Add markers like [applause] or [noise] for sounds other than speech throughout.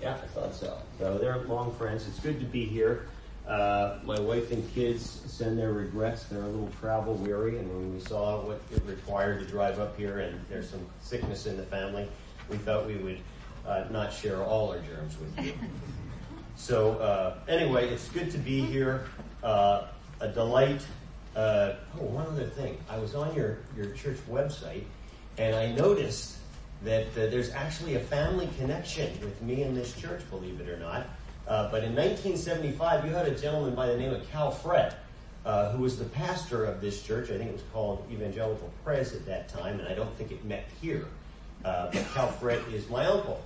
Yeah, I thought so. So they're long friends. It's good to be here. Uh, my wife and kids send their regrets. They're a little travel weary, and when we saw what it required to drive up here, and there's some sickness in the family, we thought we would uh, not share all our germs with you. [laughs] So uh, anyway, it's good to be here. Uh, a delight. Uh, oh, one other thing. I was on your, your church website, and I noticed that uh, there's actually a family connection with me and this church, believe it or not. Uh, but in 1975, you had a gentleman by the name of Cal Fred, uh, who was the pastor of this church. I think it was called Evangelical Pres at that time, and I don't think it met here. Uh, but Cal Fred is my uncle.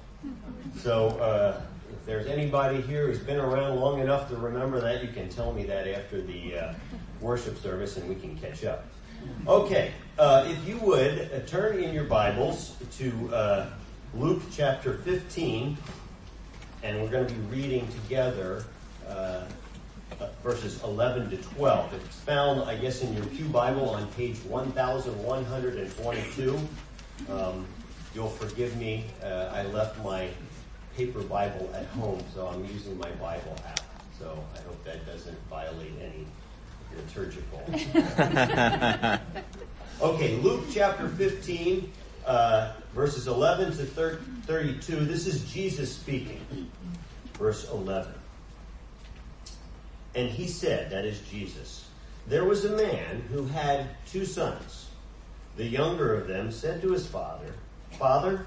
So uh, if there's anybody here who's been around long enough to remember that, you can tell me that after the uh, worship service, and we can catch up. Okay, uh, if you would uh, turn in your Bibles to uh, Luke chapter 15, and we're going to be reading together uh, uh, verses 11 to 12. It's found, I guess, in your Pew Bible on page 1122. Um, you'll forgive me, uh, I left my paper Bible at home, so I'm using my Bible app. So I hope that doesn't violate any liturgical. [laughs] [laughs] okay, Luke chapter 15, uh, verses 11 to 32. This is Jesus speaking. Verse 11. And he said, that is Jesus, there was a man who had two sons. The younger of them said to his father, Father,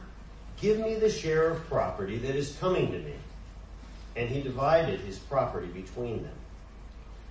give me the share of property that is coming to me. And he divided his property between them.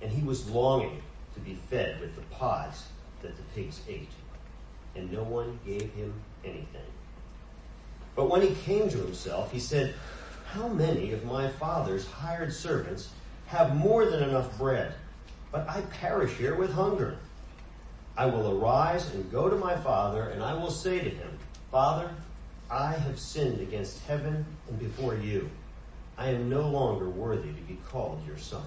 And he was longing to be fed with the pods that the pigs ate, and no one gave him anything. But when he came to himself, he said, How many of my father's hired servants have more than enough bread, but I perish here with hunger? I will arise and go to my father, and I will say to him, Father, I have sinned against heaven and before you. I am no longer worthy to be called your son.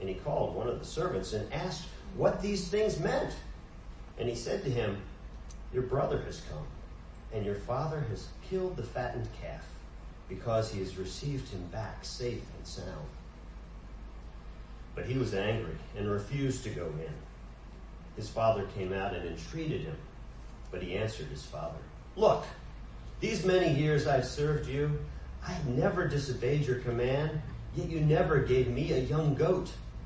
And he called one of the servants and asked what these things meant. And he said to him, Your brother has come, and your father has killed the fattened calf, because he has received him back safe and sound. But he was angry and refused to go in. His father came out and entreated him, but he answered his father, Look, these many years I've served you. I never disobeyed your command, yet you never gave me a young goat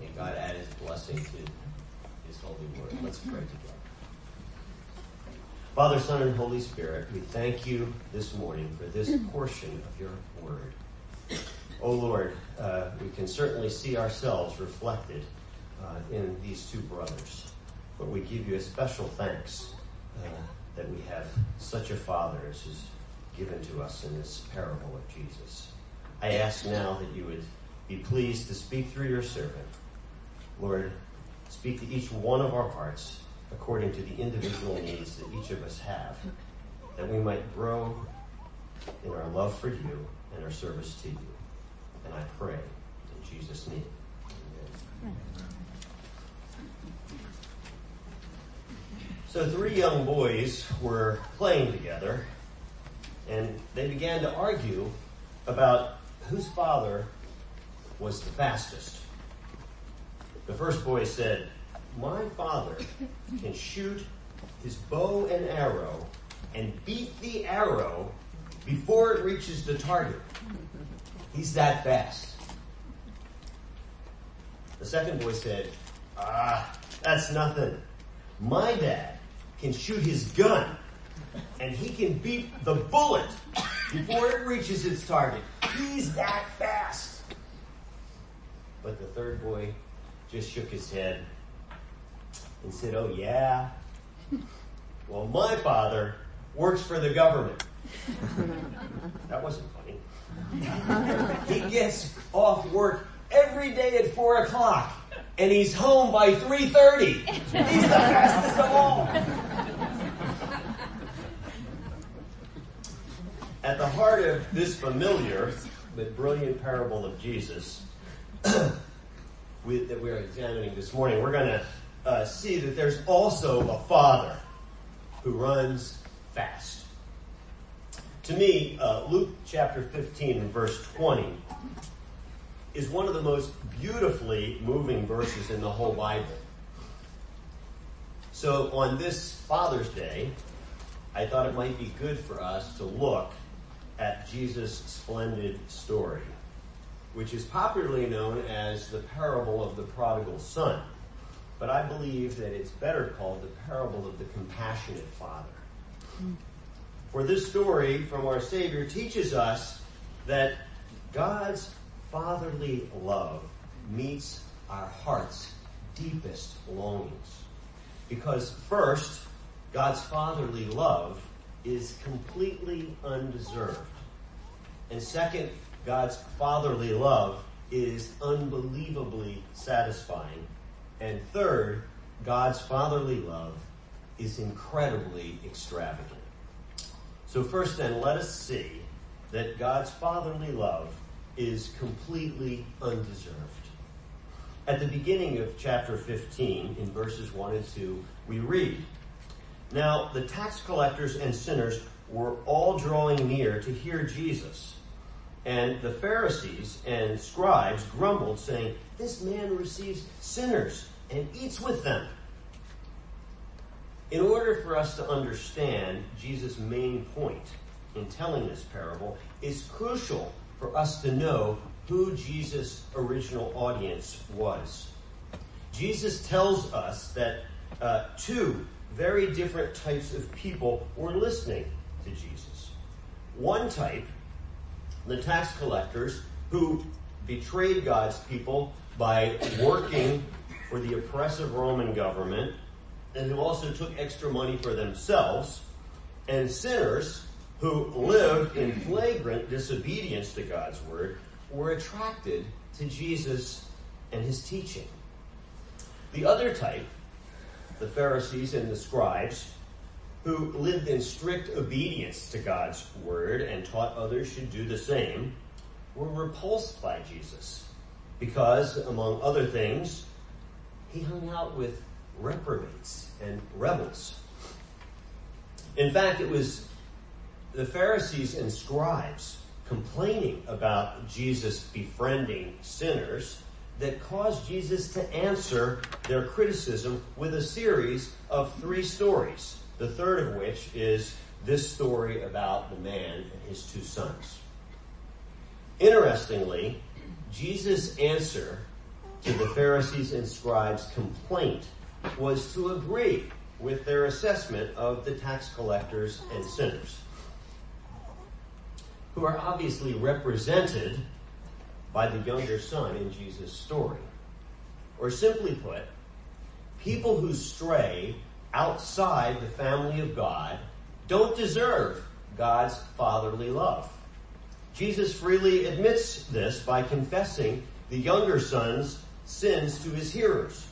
May God add his blessing to his holy word. Let's pray together. Father, Son, and Holy Spirit, we thank you this morning for this portion of your word. oh Lord, uh, we can certainly see ourselves reflected uh, in these two brothers. But we give you a special thanks uh, that we have such a Father as is given to us in this parable of Jesus. I ask now that you would be pleased to speak through your servant. Lord, speak to each one of our hearts according to the individual needs that each of us have, that we might grow in our love for you and our service to you. And I pray in Jesus' name. Amen. So three young boys were playing together and they began to argue about whose father was the fastest. The first boy said, My father can shoot his bow and arrow and beat the arrow before it reaches the target. He's that fast. The second boy said, Ah, that's nothing. My dad can shoot his gun and he can beat the bullet before it reaches its target. He's that fast. But the third boy just shook his head and said, Oh, yeah? Well, my father works for the government. [laughs] that wasn't funny. [laughs] he gets off work every day at 4 o'clock and he's home by 3.30. He's the fastest of all. At the heart of this familiar but brilliant parable of Jesus [coughs] we, that we're examining this morning, we're going to uh, see that there's also a father who runs fast. To me, uh, Luke chapter 15 and verse 20 is one of the most beautifully moving verses in the whole Bible. So on this Father's Day, I thought it might be good for us to look at Jesus' splendid story, which is popularly known as the parable of the prodigal son. But I believe that it's better called the parable of the compassionate father. For this story from our Savior teaches us that God's fatherly love meets our heart's deepest longings. Because first, God's fatherly love is completely undeserved. And second, God's fatherly love is unbelievably satisfying. And third, God's fatherly love is incredibly extravagant. So first then, let us see that God's fatherly love is completely undeserved. At the beginning of chapter 15, in verses 1 and 2, we read, Now the tax collectors and sinners were all drawing near to hear Jesus. And the Pharisees and scribes grumbled, saying, This man receives sinners and eats with them. In order for us to understand Jesus' main point in telling this parable, it's crucial for us to know who Jesus' original audience was. Jesus tells us that uh, two very different types of people were listening to Jesus. One type, the tax collectors, who betrayed God's people by working for the oppressive Roman government and who also took extra money for themselves, and sinners who lived in flagrant disobedience to God's word were attracted to Jesus and his teaching. The other type, the Pharisees and the scribes, who lived in strict obedience to God's word and taught others should do the same, were repulsed by Jesus because, among other things, he hung out with reprobates and rebels. In fact, it was the Pharisees and scribes complaining about Jesus befriending sinners that caused Jesus to answer their criticism with a series of three stories. The third of which is this story about the man and his two sons. Interestingly, Jesus' answer to the Pharisees and scribes' complaint was to agree with their assessment of the tax collectors and sinners, who are obviously represented by the younger son in Jesus' story. Or simply put, people who stray outside the family of God don't deserve God's fatherly love. Jesus freely admits this by confessing the younger son's sins to his hearers.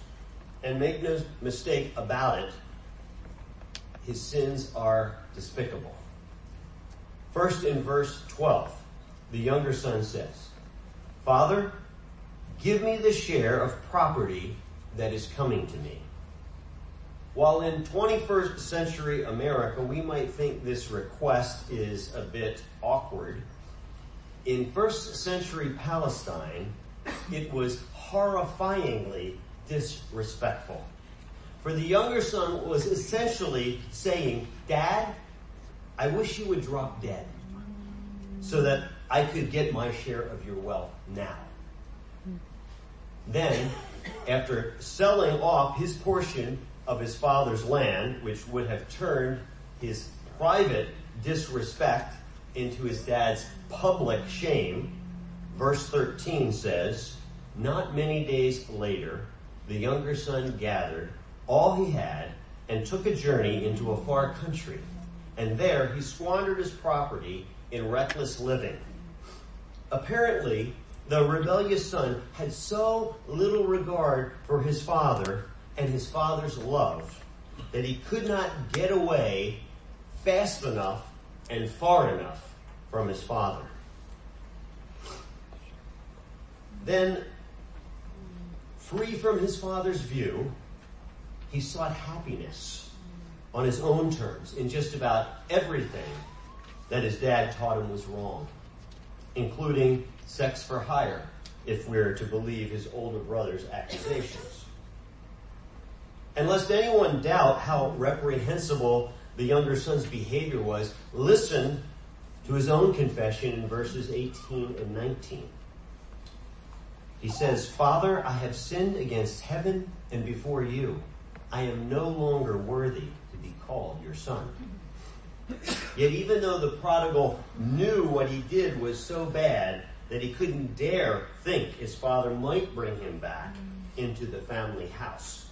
And make no mistake about it, his sins are despicable. First in verse 12, the younger son says, Father, give me the share of property that is coming to me. While in 21st century America, we might think this request is a bit awkward, in first century Palestine, it was horrifyingly disrespectful. For the younger son was essentially saying, Dad, I wish you would drop dead so that I could get my share of your wealth now. Then, after selling off his portion of his father's land, which would have turned his private disrespect into his dad's public shame, verse 13 says, Not many days later, the younger son gathered all he had and took a journey into a far country. And there he squandered his property in reckless living. Apparently, the rebellious son had so little regard for his father and his father's love that he could not get away fast enough and far enough from his father. Then, free from his father's view, he sought happiness on his own terms in just about everything that his dad taught him was wrong, including sex for hire, if we're to believe his older brother's accusations. Lest anyone doubt how reprehensible the younger son's behavior was, listen to his own confession in verses 18 and 19. He says, Father, I have sinned against heaven and before you. I am no longer worthy to be called your son. Yet even though the prodigal knew what he did was so bad that he couldn't dare think his father might bring him back into the family house,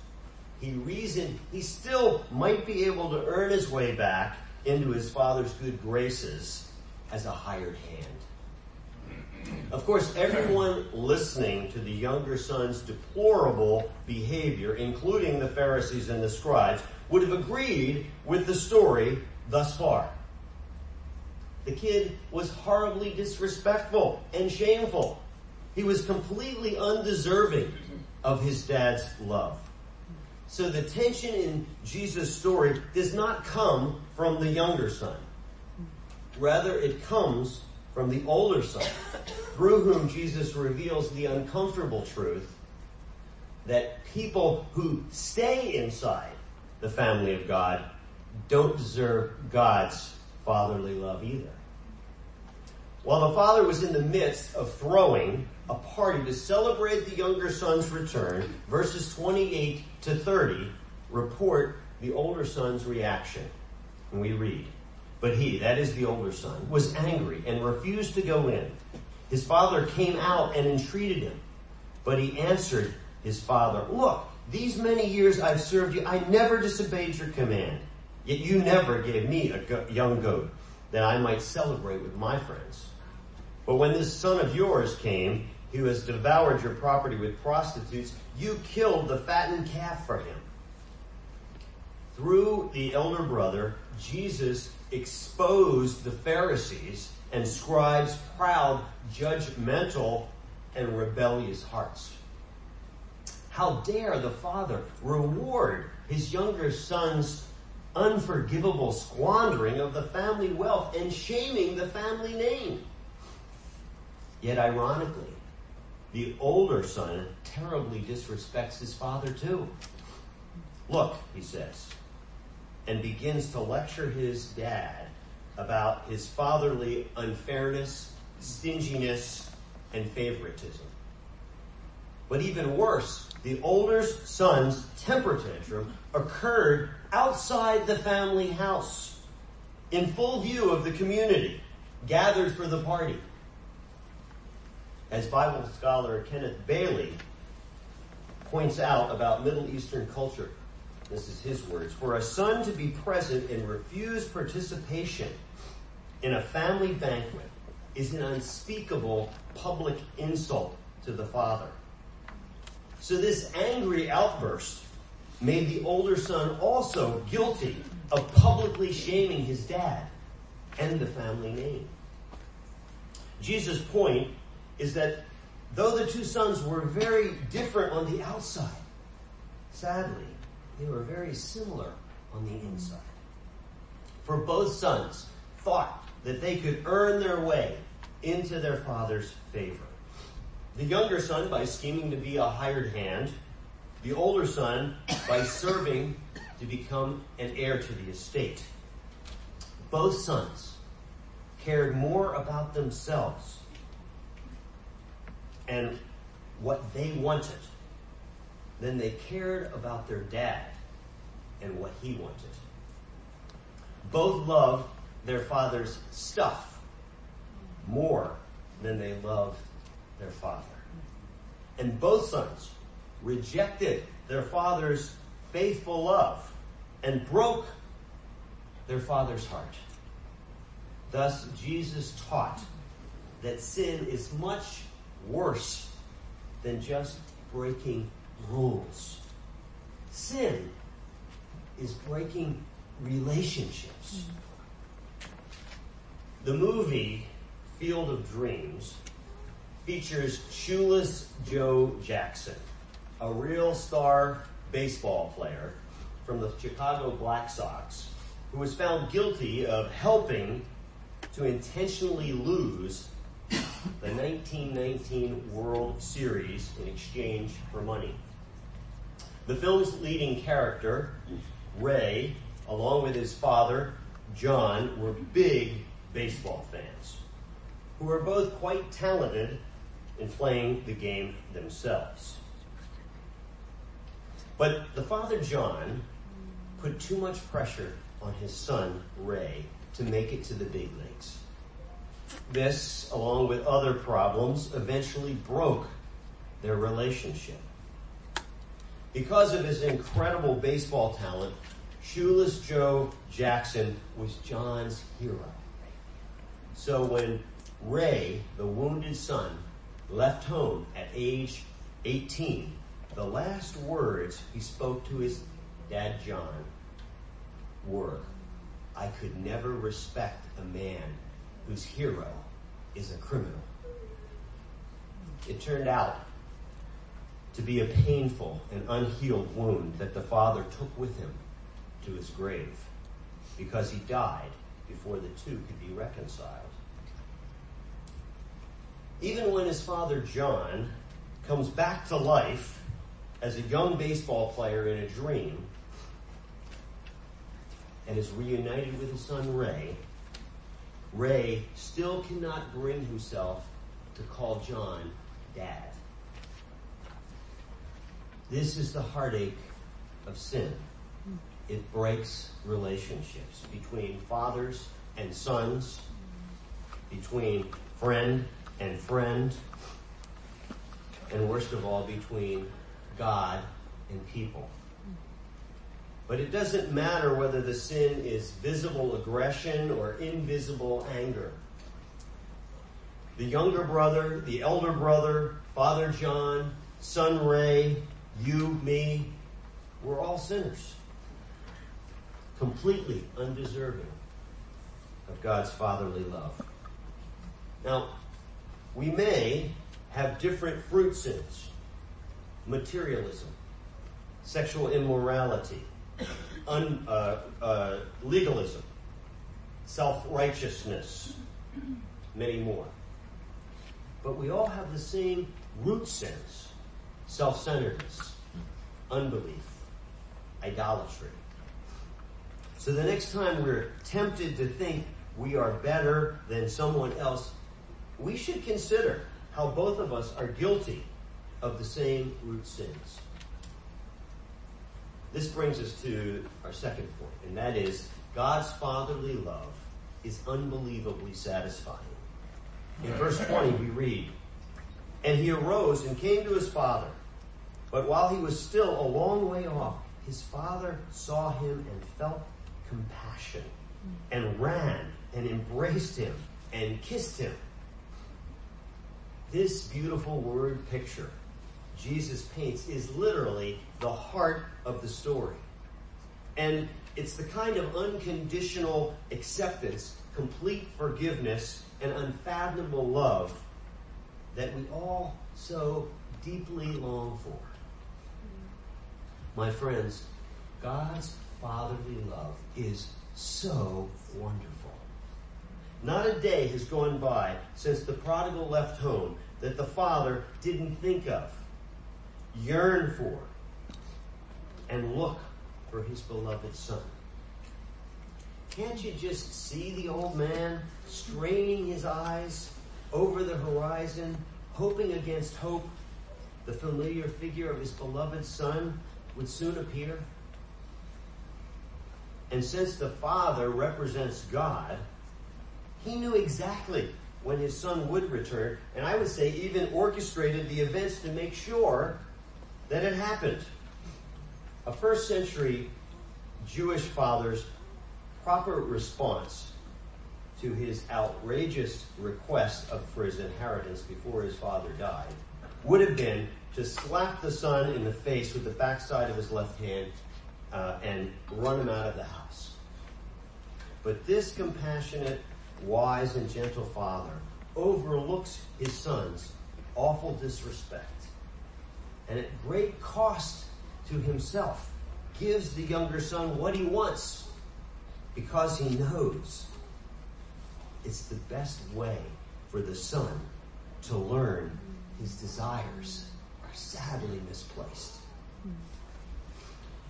he reasoned he still might be able to earn his way back into his father's good graces as a hired hand. Of course, everyone listening to the younger son's deplorable behavior, including the Pharisees and the scribes, would have agreed with the story thus far. The kid was horribly disrespectful and shameful. He was completely undeserving of his dad's love. So the tension in Jesus' story does not come from the younger son. Rather, it comes from the older son, through whom Jesus reveals the uncomfortable truth that people who stay inside the family of God don't deserve God's fatherly love either. While the father was in the midst of throwing a party to celebrate the younger son's return, verses 28 to 30 report the older son's reaction. And we read, But he, that is the older son, was angry and refused to go in. His father came out and entreated him. But he answered his father, Look, these many years I've served you, I never disobeyed your command. Yet you never gave me a young goat that I might celebrate with my friends. But when this son of yours came, who has devoured your property with prostitutes, you killed the fattened calf for him. Through the elder brother, Jesus exposed the Pharisees and scribes' proud, judgmental, and rebellious hearts. How dare the father reward his younger son's unforgivable squandering of the family wealth and shaming the family name. Yet ironically, the older son terribly disrespects his father too. Look, he says, and begins to lecture his dad about his fatherly unfairness, stinginess, and favoritism. But even worse, the older son's temper tantrum occurred outside the family house, in full view of the community gathered for the party. As Bible scholar Kenneth Bailey points out about Middle Eastern culture. This is his words. For a son to be present and refuse participation in a family banquet is an unspeakable public insult to the father. So this angry outburst made the older son also guilty of publicly shaming his dad and the family name. Jesus' point is that though the two sons were very different on the outside, sadly, they were very similar on the inside. For both sons thought that they could earn their way into their father's favor. The younger son by scheming to be a hired hand, the older son by serving to become an heir to the estate. Both sons cared more about themselves and what they wanted than they cared about their dad and what he wanted. Both loved their father's stuff more than they loved their father. And both sons rejected their father's faithful love and broke their father's heart. Thus, Jesus taught that sin is much worse than just breaking rules. Sin is breaking relationships. The movie Field of Dreams features shoeless Joe Jackson, a real star baseball player from the Chicago Black Sox who was found guilty of helping to intentionally lose the 1919 World Series in exchange for money. The film's leading character, Ray, along with his father, John, were big baseball fans who were both quite talented in playing the game themselves. But the father, John, put too much pressure on his son, Ray, to make it to the big leagues. This, along with other problems, eventually broke their relationship. Because of his incredible baseball talent, Shoeless Joe Jackson was John's hero. So when Ray, the wounded son, left home at age 18, the last words he spoke to his dad John were, I could never respect a man whose hero is a criminal. It turned out to be a painful and unhealed wound that the father took with him to his grave because he died before the two could be reconciled. Even when his father John comes back to life as a young baseball player in a dream and is reunited with his son Ray, Ray still cannot bring himself to call John dad. This is the heartache of sin. It breaks relationships between fathers and sons, between friend and friend, and worst of all, between God and people. But it doesn't matter whether the sin is visible aggression or invisible anger. The younger brother, the elder brother, Father John, son Ray, you, me, we're all sinners. Completely undeserving of God's fatherly love. Now, we may have different fruit sins. Materialism, sexual immorality, un, uh, uh, legalism, self-righteousness, many more. But we all have the same root sins. Self-centeredness, unbelief, idolatry. So the next time we're tempted to think we are better than someone else, we should consider how both of us are guilty of the same root sins. This brings us to our second point, and that is God's fatherly love is unbelievably satisfying. In verse 20, we read, And he arose and came to his father. But while he was still a long way off, his father saw him and felt compassion and ran and embraced him and kissed him. This beautiful word picture Jesus paints is literally the heart of the story. And it's the kind of unconditional acceptance, complete forgiveness, and unfathomable love that we all so deeply long for. My friends, God's fatherly love is so wonderful. Not a day has gone by since the prodigal left home that the father didn't think of, yearn for, and look for his beloved son. Can't you just see the old man straining his eyes over the horizon, hoping against hope the familiar figure of his beloved son would soon appear? And since the Father represents God, he knew exactly when his son would return, and I would say even orchestrated the events to make sure that it happened. A first century Jewish father's proper response to his outrageous request of, for his inheritance before his father died would have been to slap the son in the face with the backside of his left hand uh, and run him out of the house. But this compassionate, wise, and gentle father overlooks his son's awful disrespect and at great cost to himself gives the younger son what he wants because he knows it's the best way for the son to learn his desires are sadly misplaced.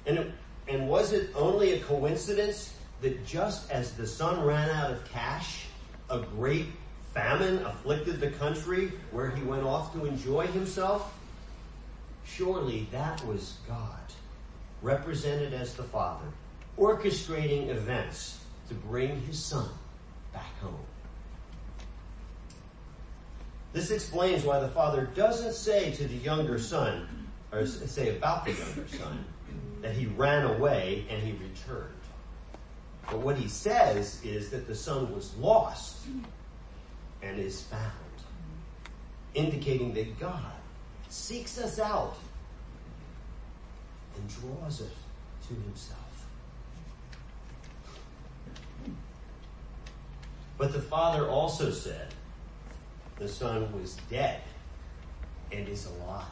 And, and was it only a coincidence that just as the son ran out of cash, a great famine afflicted the country where he went off to enjoy himself? Surely that was God, represented as the Father, orchestrating events to bring his son back home. This explains why the father doesn't say to the younger son, or say about the younger son, that he ran away and he returned. But what he says is that the son was lost and is found, indicating that God seeks us out and draws us to himself. But the father also said the son was dead and is alive,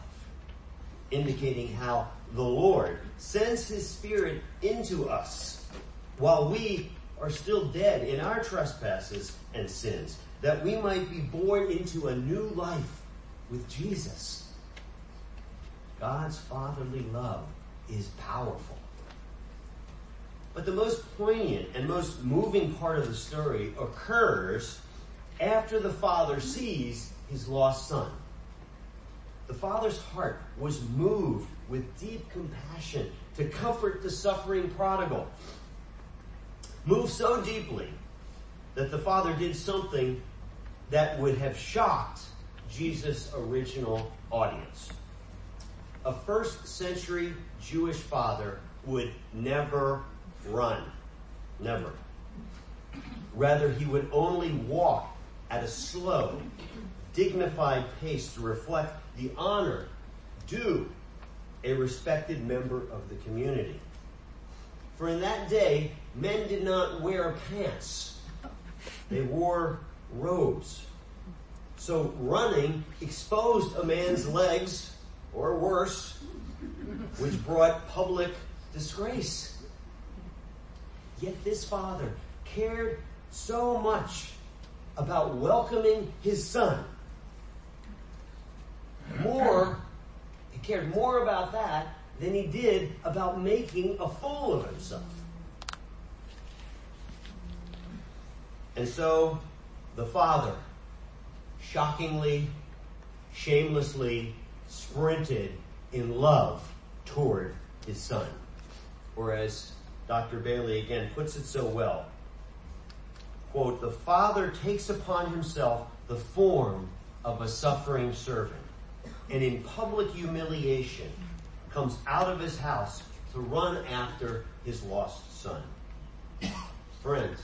indicating how the Lord sends his spirit into us while we are still dead in our trespasses and sins, that we might be born into a new life with Jesus. God's fatherly love is powerful. But the most poignant and most moving part of the story occurs after the father sees his lost son. The father's heart was moved with deep compassion to comfort the suffering prodigal. Moved so deeply that the father did something that would have shocked Jesus' original audience. A first century Jewish father would never run. Never. Rather, he would only walk at a slow, dignified pace to reflect the honor due a respected member of the community. For in that day, men did not wear pants. They wore robes. So running exposed a man's legs, or worse, which brought public disgrace. Yet this father cared so much about welcoming his son. More, he cared more about that than he did about making a fool of himself. And so the father shockingly, shamelessly sprinted in love toward his son. Or as Dr. Bailey again puts it so well, quote, the father takes upon himself the form of a suffering servant. and in public humiliation comes out of his house to run after his lost son. Friends,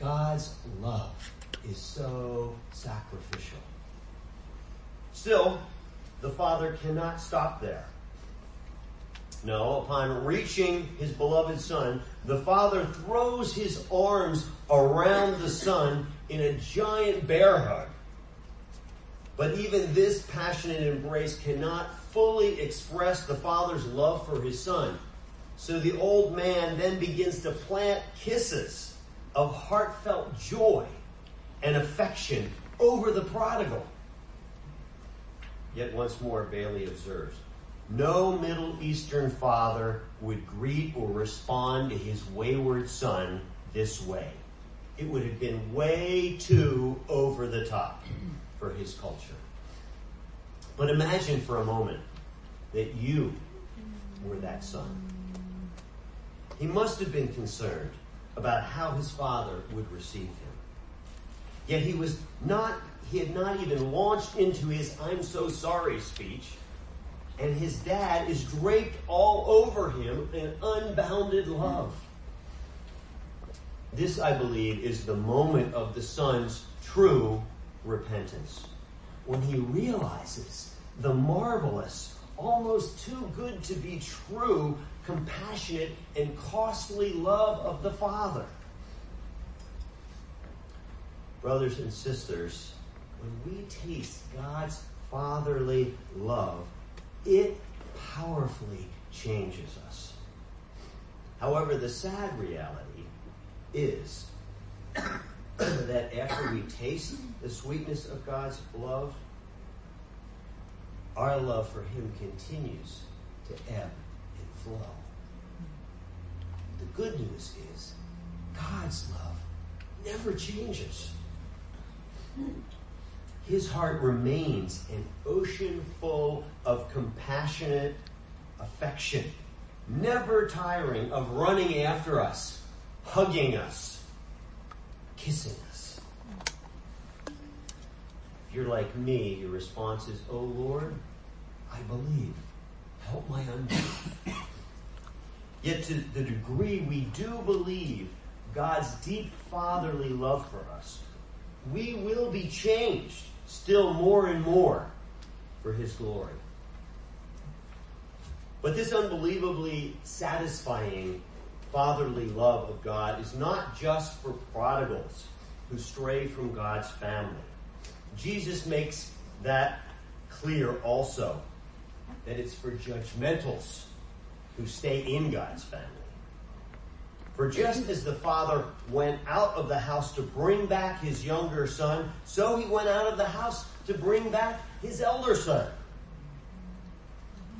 God's love is so sacrificial. Still, the father cannot stop there. No, upon reaching his beloved son, the father throws his arms around the son in a giant bear hug. But even this passionate embrace cannot fully express the father's love for his son. So the old man then begins to plant kisses of heartfelt joy and affection over the prodigal. Yet once more, Bailey observes no Middle Eastern father would greet or respond to his wayward son this way. It would have been way too over the top for his culture. But imagine for a moment that you were that son. He must have been concerned about how his father would receive him. Yet he was not, he had not even launched into his I'm so sorry speech and his dad is draped all over him in unbounded love. This, I believe, is the moment of the son's true repentance. When he realizes the marvelous, almost too good to be true, compassionate, and costly love of the Father. Brothers and sisters, when we taste God's fatherly love, it powerfully changes us. However, the sad reality is [coughs] that after we taste the sweetness of God's love, our love for Him continues to ebb and flow. The good news is God's love never changes. His heart remains an ocean full of compassionate affection, never tiring of running after us, hugging us, kissing us. If you're like me, your response is, Oh Lord, I believe. Help my unbelief. Yet to the degree we do believe God's deep fatherly love for us, we will be changed still more and more for his glory. But this unbelievably satisfying fatherly love of God is not just for prodigals who stray from God's family. Jesus makes that clear also, that it's for judgmentals who stay in God's family. For just as the father went out of the house to bring back his younger son, so he went out of the house to bring back his elder son.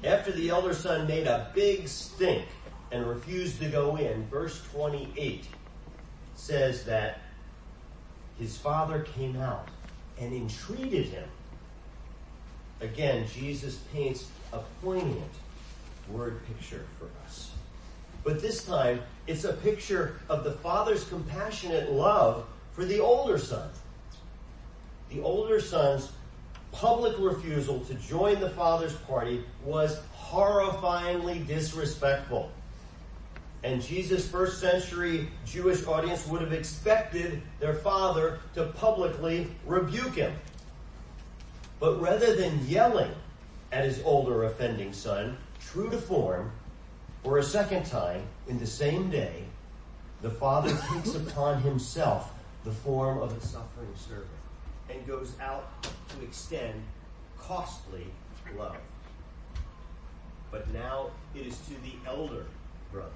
After the elder son made a big stink and refused to go in, verse 28 says that his father came out and entreated him. Again, Jesus paints a poignant word picture for us. But this time, it's a picture of the father's compassionate love for the older son. The older son's public refusal to join the father's party was horrifyingly disrespectful. And Jesus' first century Jewish audience would have expected their father to publicly rebuke him. But rather than yelling at his older offending son, true to form, for a second time, in the same day, the Father takes upon himself the form of a suffering servant and goes out to extend costly love. But now it is to the elder brother.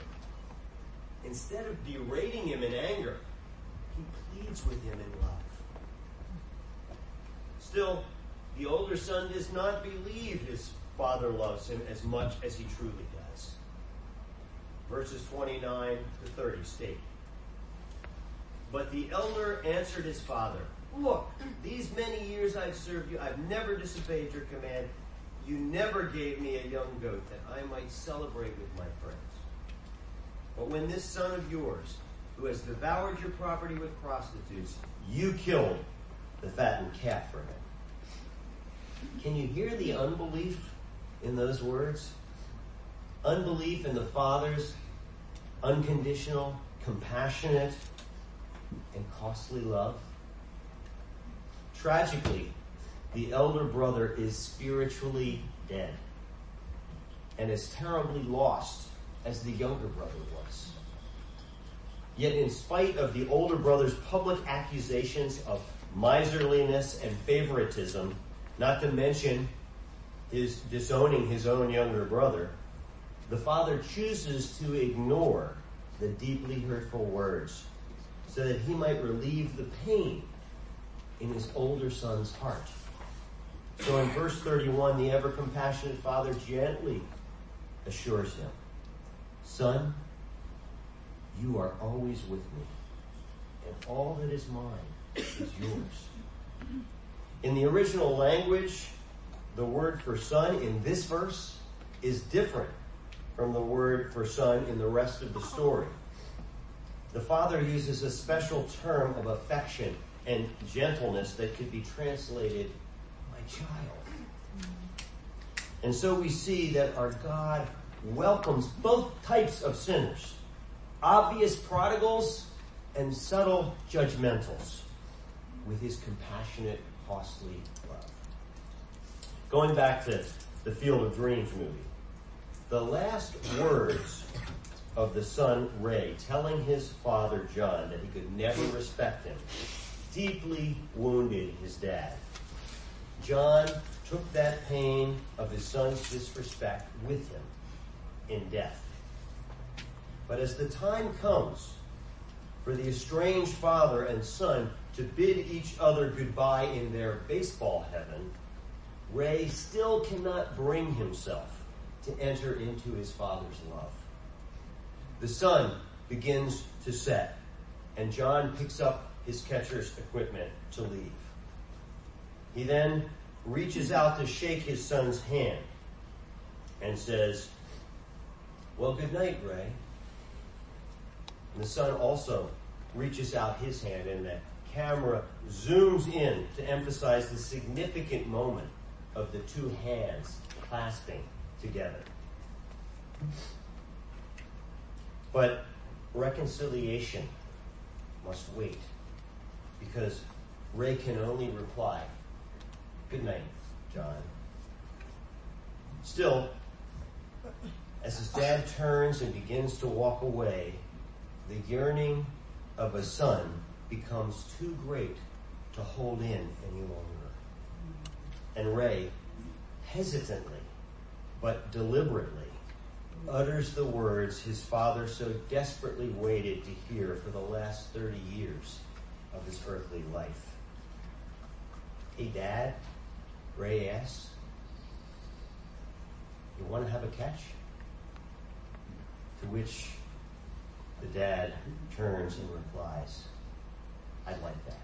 Instead of berating him in anger, he pleads with him in love. Still, the older son does not believe his father loves him as much as he truly does verses 29 to 30 state. But the elder answered his father, Look, these many years I've served you, I've never disobeyed your command. You never gave me a young goat that I might celebrate with my friends. But when this son of yours, who has devoured your property with prostitutes, you killed the fattened calf for him. Can you hear the unbelief in those words? Unbelief in the Father's unconditional, compassionate, and costly love. Tragically, the elder brother is spiritually dead and as terribly lost as the younger brother was. Yet in spite of the older brother's public accusations of miserliness and favoritism, not to mention his disowning his own younger brother, the father chooses to ignore the deeply hurtful words so that he might relieve the pain in his older son's heart. So in verse 31, the ever compassionate father gently assures him, Son, you are always with me, and all that is mine is yours. In the original language, the word for son in this verse is different from the word for son in the rest of the story. The father uses a special term of affection and gentleness that could be translated, my child. And so we see that our God welcomes both types of sinners obvious prodigals and subtle judgmentals with his compassionate, costly love. Going back to the Field of Dreams movie, the last words of the son Ray telling his father John that he could never respect him deeply wounded his dad. John took that pain of his son's disrespect with him in death. But as the time comes for the estranged father and son to bid each other goodbye in their baseball heaven, Ray still cannot bring himself to enter into his father's love. The sun begins to set, and John picks up his catcher's equipment to leave. He then reaches out to shake his son's hand and says, Well, good night, Ray. And the son also reaches out his hand, and the camera zooms in to emphasize the significant moment of the two hands clasping together. But reconciliation must wait because Ray can only reply, Good night, John. Still, as his dad turns and begins to walk away, the yearning of a son becomes too great to hold in any longer. And Ray, hesitantly but deliberately, utters the words his father so desperately waited to hear for the last 30 years of his earthly life. Hey, Dad, Ray asks, you want to have a catch? To which the dad turns and replies, I'd like that.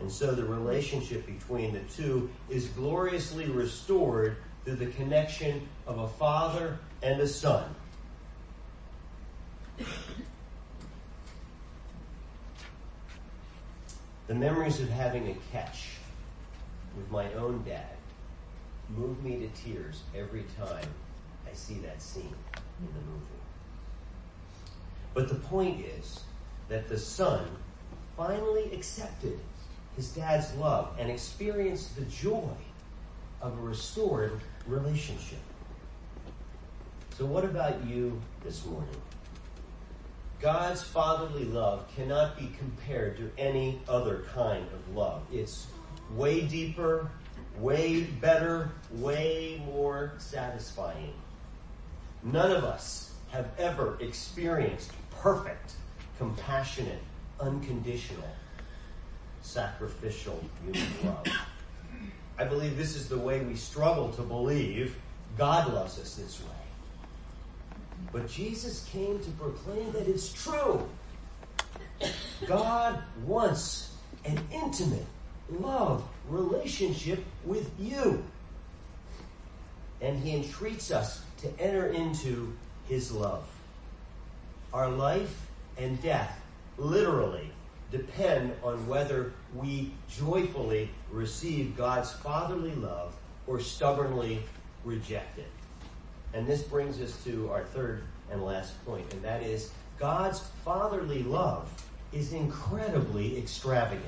And so the relationship between the two is gloriously restored through the connection of a father and a son. The memories of having a catch with my own dad move me to tears every time I see that scene in the movie. But the point is that the son finally accepted his dad's love and experienced the joy of a restored relationship. So, what about you this morning? God's fatherly love cannot be compared to any other kind of love. It's way deeper, way better, way more satisfying. None of us have ever experienced perfect, compassionate, unconditional, sacrificial human love. I believe this is the way we struggle to believe God loves us this way. But Jesus came to proclaim that it's true. God wants an intimate love relationship with you. And he entreats us to enter into his love. Our life and death literally depend on whether we joyfully receive God's fatherly love or stubbornly reject it. And this brings us to our third and last point, and that is God's fatherly love is incredibly extravagant.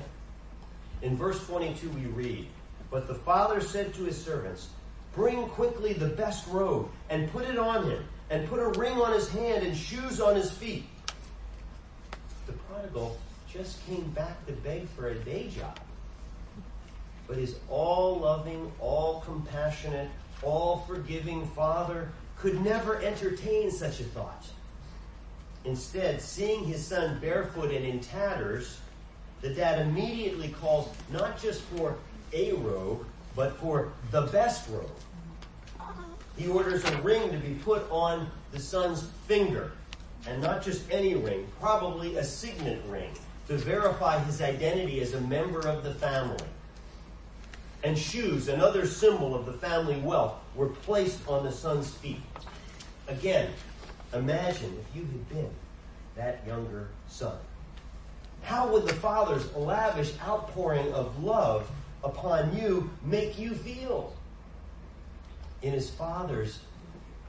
In verse 22 we read, But the father said to his servants, Bring quickly the best robe and put it on him, and put a ring on his hand and shoes on his feet. The prodigal just came back to beg for a day job. But his all loving, all compassionate, all forgiving father could never entertain such a thought. Instead, seeing his son barefoot and in tatters, the dad immediately calls not just for a robe, but for the best robe. He orders a ring to be put on the son's finger, and not just any ring, probably a signet ring, to verify his identity as a member of the family. And shoes, another symbol of the family wealth, were placed on the son's feet. Again, imagine if you had been that younger son. How would the father's lavish outpouring of love upon you make you feel? In his father's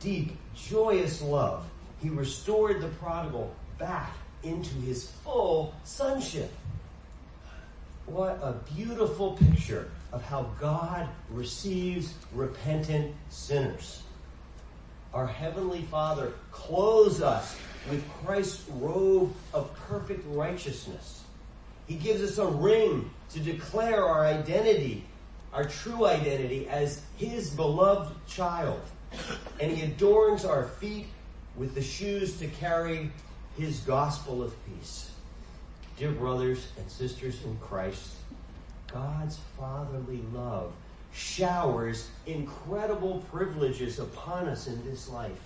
deep, joyous love, he restored the prodigal back into his full sonship. What a beautiful picture of how God receives repentant sinners. Our Heavenly Father clothes us with Christ's robe of perfect righteousness. He gives us a ring to declare our identity, our true identity as His beloved child. And He adorns our feet with the shoes to carry His gospel of peace. Dear brothers and sisters in Christ, God's fatherly love showers incredible privileges upon us in this life.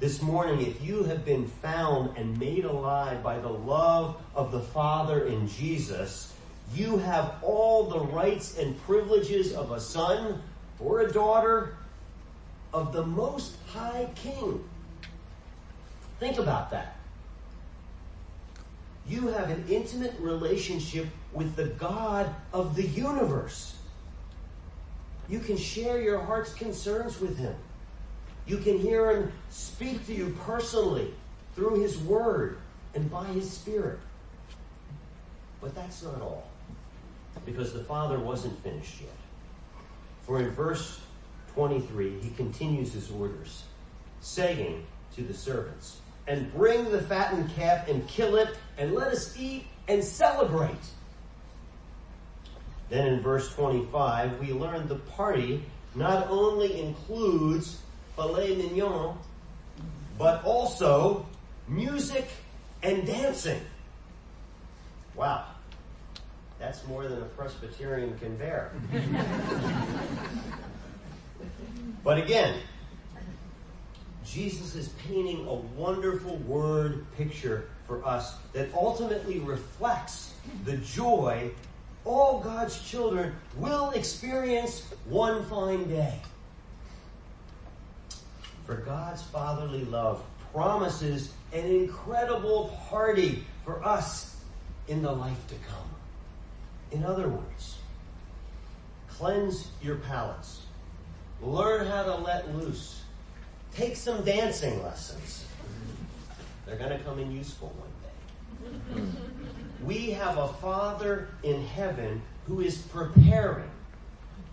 This morning, if you have been found and made alive by the love of the Father in Jesus, you have all the rights and privileges of a son or a daughter of the Most High King. Think about that. You have an intimate relationship with the God of the universe. You can share your heart's concerns with him. You can hear him speak to you personally through his word and by his spirit. But that's not all. Because the Father wasn't finished yet. For in verse 23, he continues his orders, saying to the servants, And bring the fattened calf and kill it, and let us eat and celebrate. Then in verse 25, we learn the party not only includes filet mignon, but also music and dancing. Wow. That's more than a Presbyterian can bear. [laughs] but again, Jesus is painting a wonderful word picture for us that ultimately reflects the joy all God's children will experience one fine day. For God's fatherly love promises an incredible party for us in the life to come. In other words, cleanse your palates. Learn how to let loose. Take some dancing lessons. They're going to come in useful one day. We have a Father in heaven who is preparing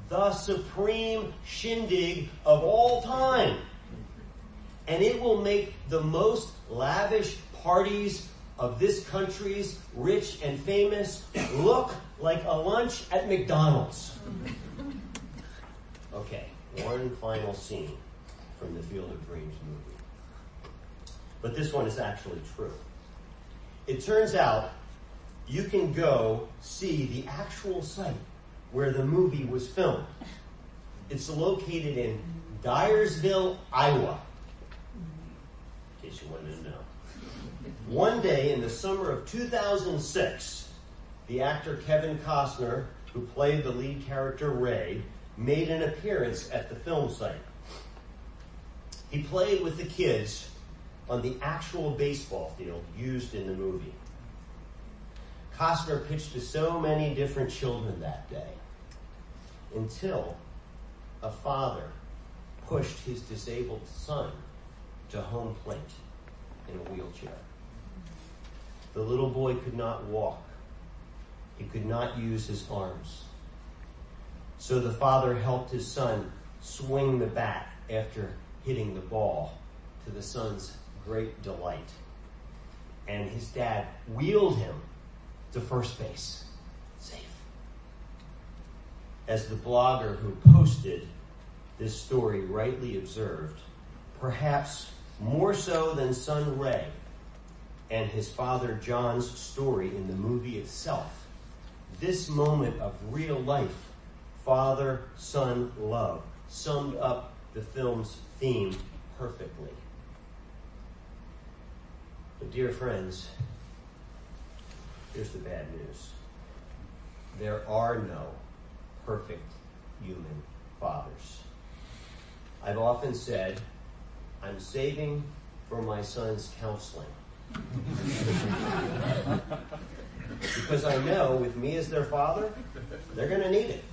the supreme shindig of all time and it will make the most lavish parties of this country's rich and famous look like a lunch at McDonald's. Okay, one final scene from the Field of Dreams movie. But this one is actually true. It turns out you can go see the actual site where the movie was filmed. It's located in Dyersville, Iowa In case you wanted to know. One day in the summer of 2006, the actor Kevin Costner, who played the lead character Ray, made an appearance at the film site. He played with the kids on the actual baseball field used in the movie. Costner pitched to so many different children that day until a father pushed his disabled son to home plate in a wheelchair. The little boy could not walk. He could not use his arms. So the father helped his son swing the bat after hitting the ball to the son's great delight. And his dad wheeled him to first base. Safe. As the blogger who posted this story rightly observed, perhaps more so than son Ray and his father John's story in the movie itself, this moment of real life father son love summed up the film's theme perfectly. But, dear friends, here's the bad news there are no perfect human fathers. I've often said, I'm saving for my son's counseling. [laughs] because I know with me as their father, they're going to need it.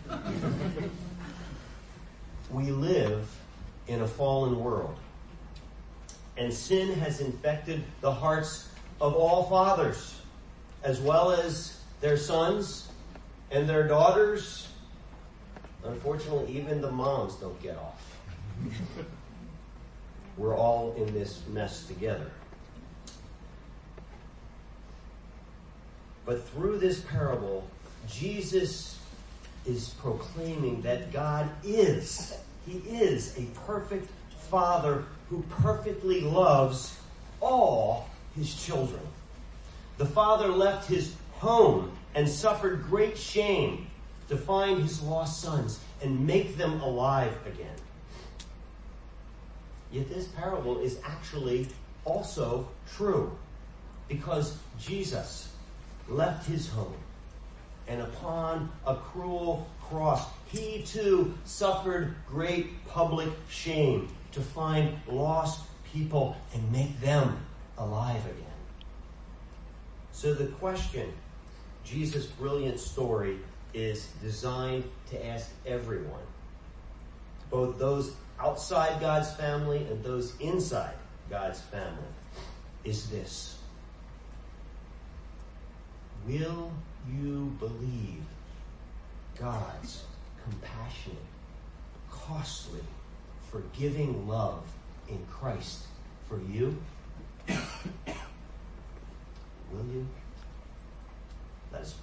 We live in a fallen world, and sin has infected the hearts of all fathers, as well as their sons and their daughters. Unfortunately, even the moms don't get off. [laughs] We're all in this mess together. But through this parable, Jesus is proclaiming that God is, He is a perfect Father who perfectly loves all His children. The Father left His home and suffered great shame to find His lost sons and make them alive again. Yet this parable is actually also true because Jesus left his home and upon a cruel cross, he too suffered great public shame to find lost people and make them alive again. So the question, Jesus' brilliant story, is designed to ask everyone, both those outside God's family and those inside God's family, is this. Will you believe God's compassionate, costly, forgiving love in Christ for you? [coughs] Will you? Let us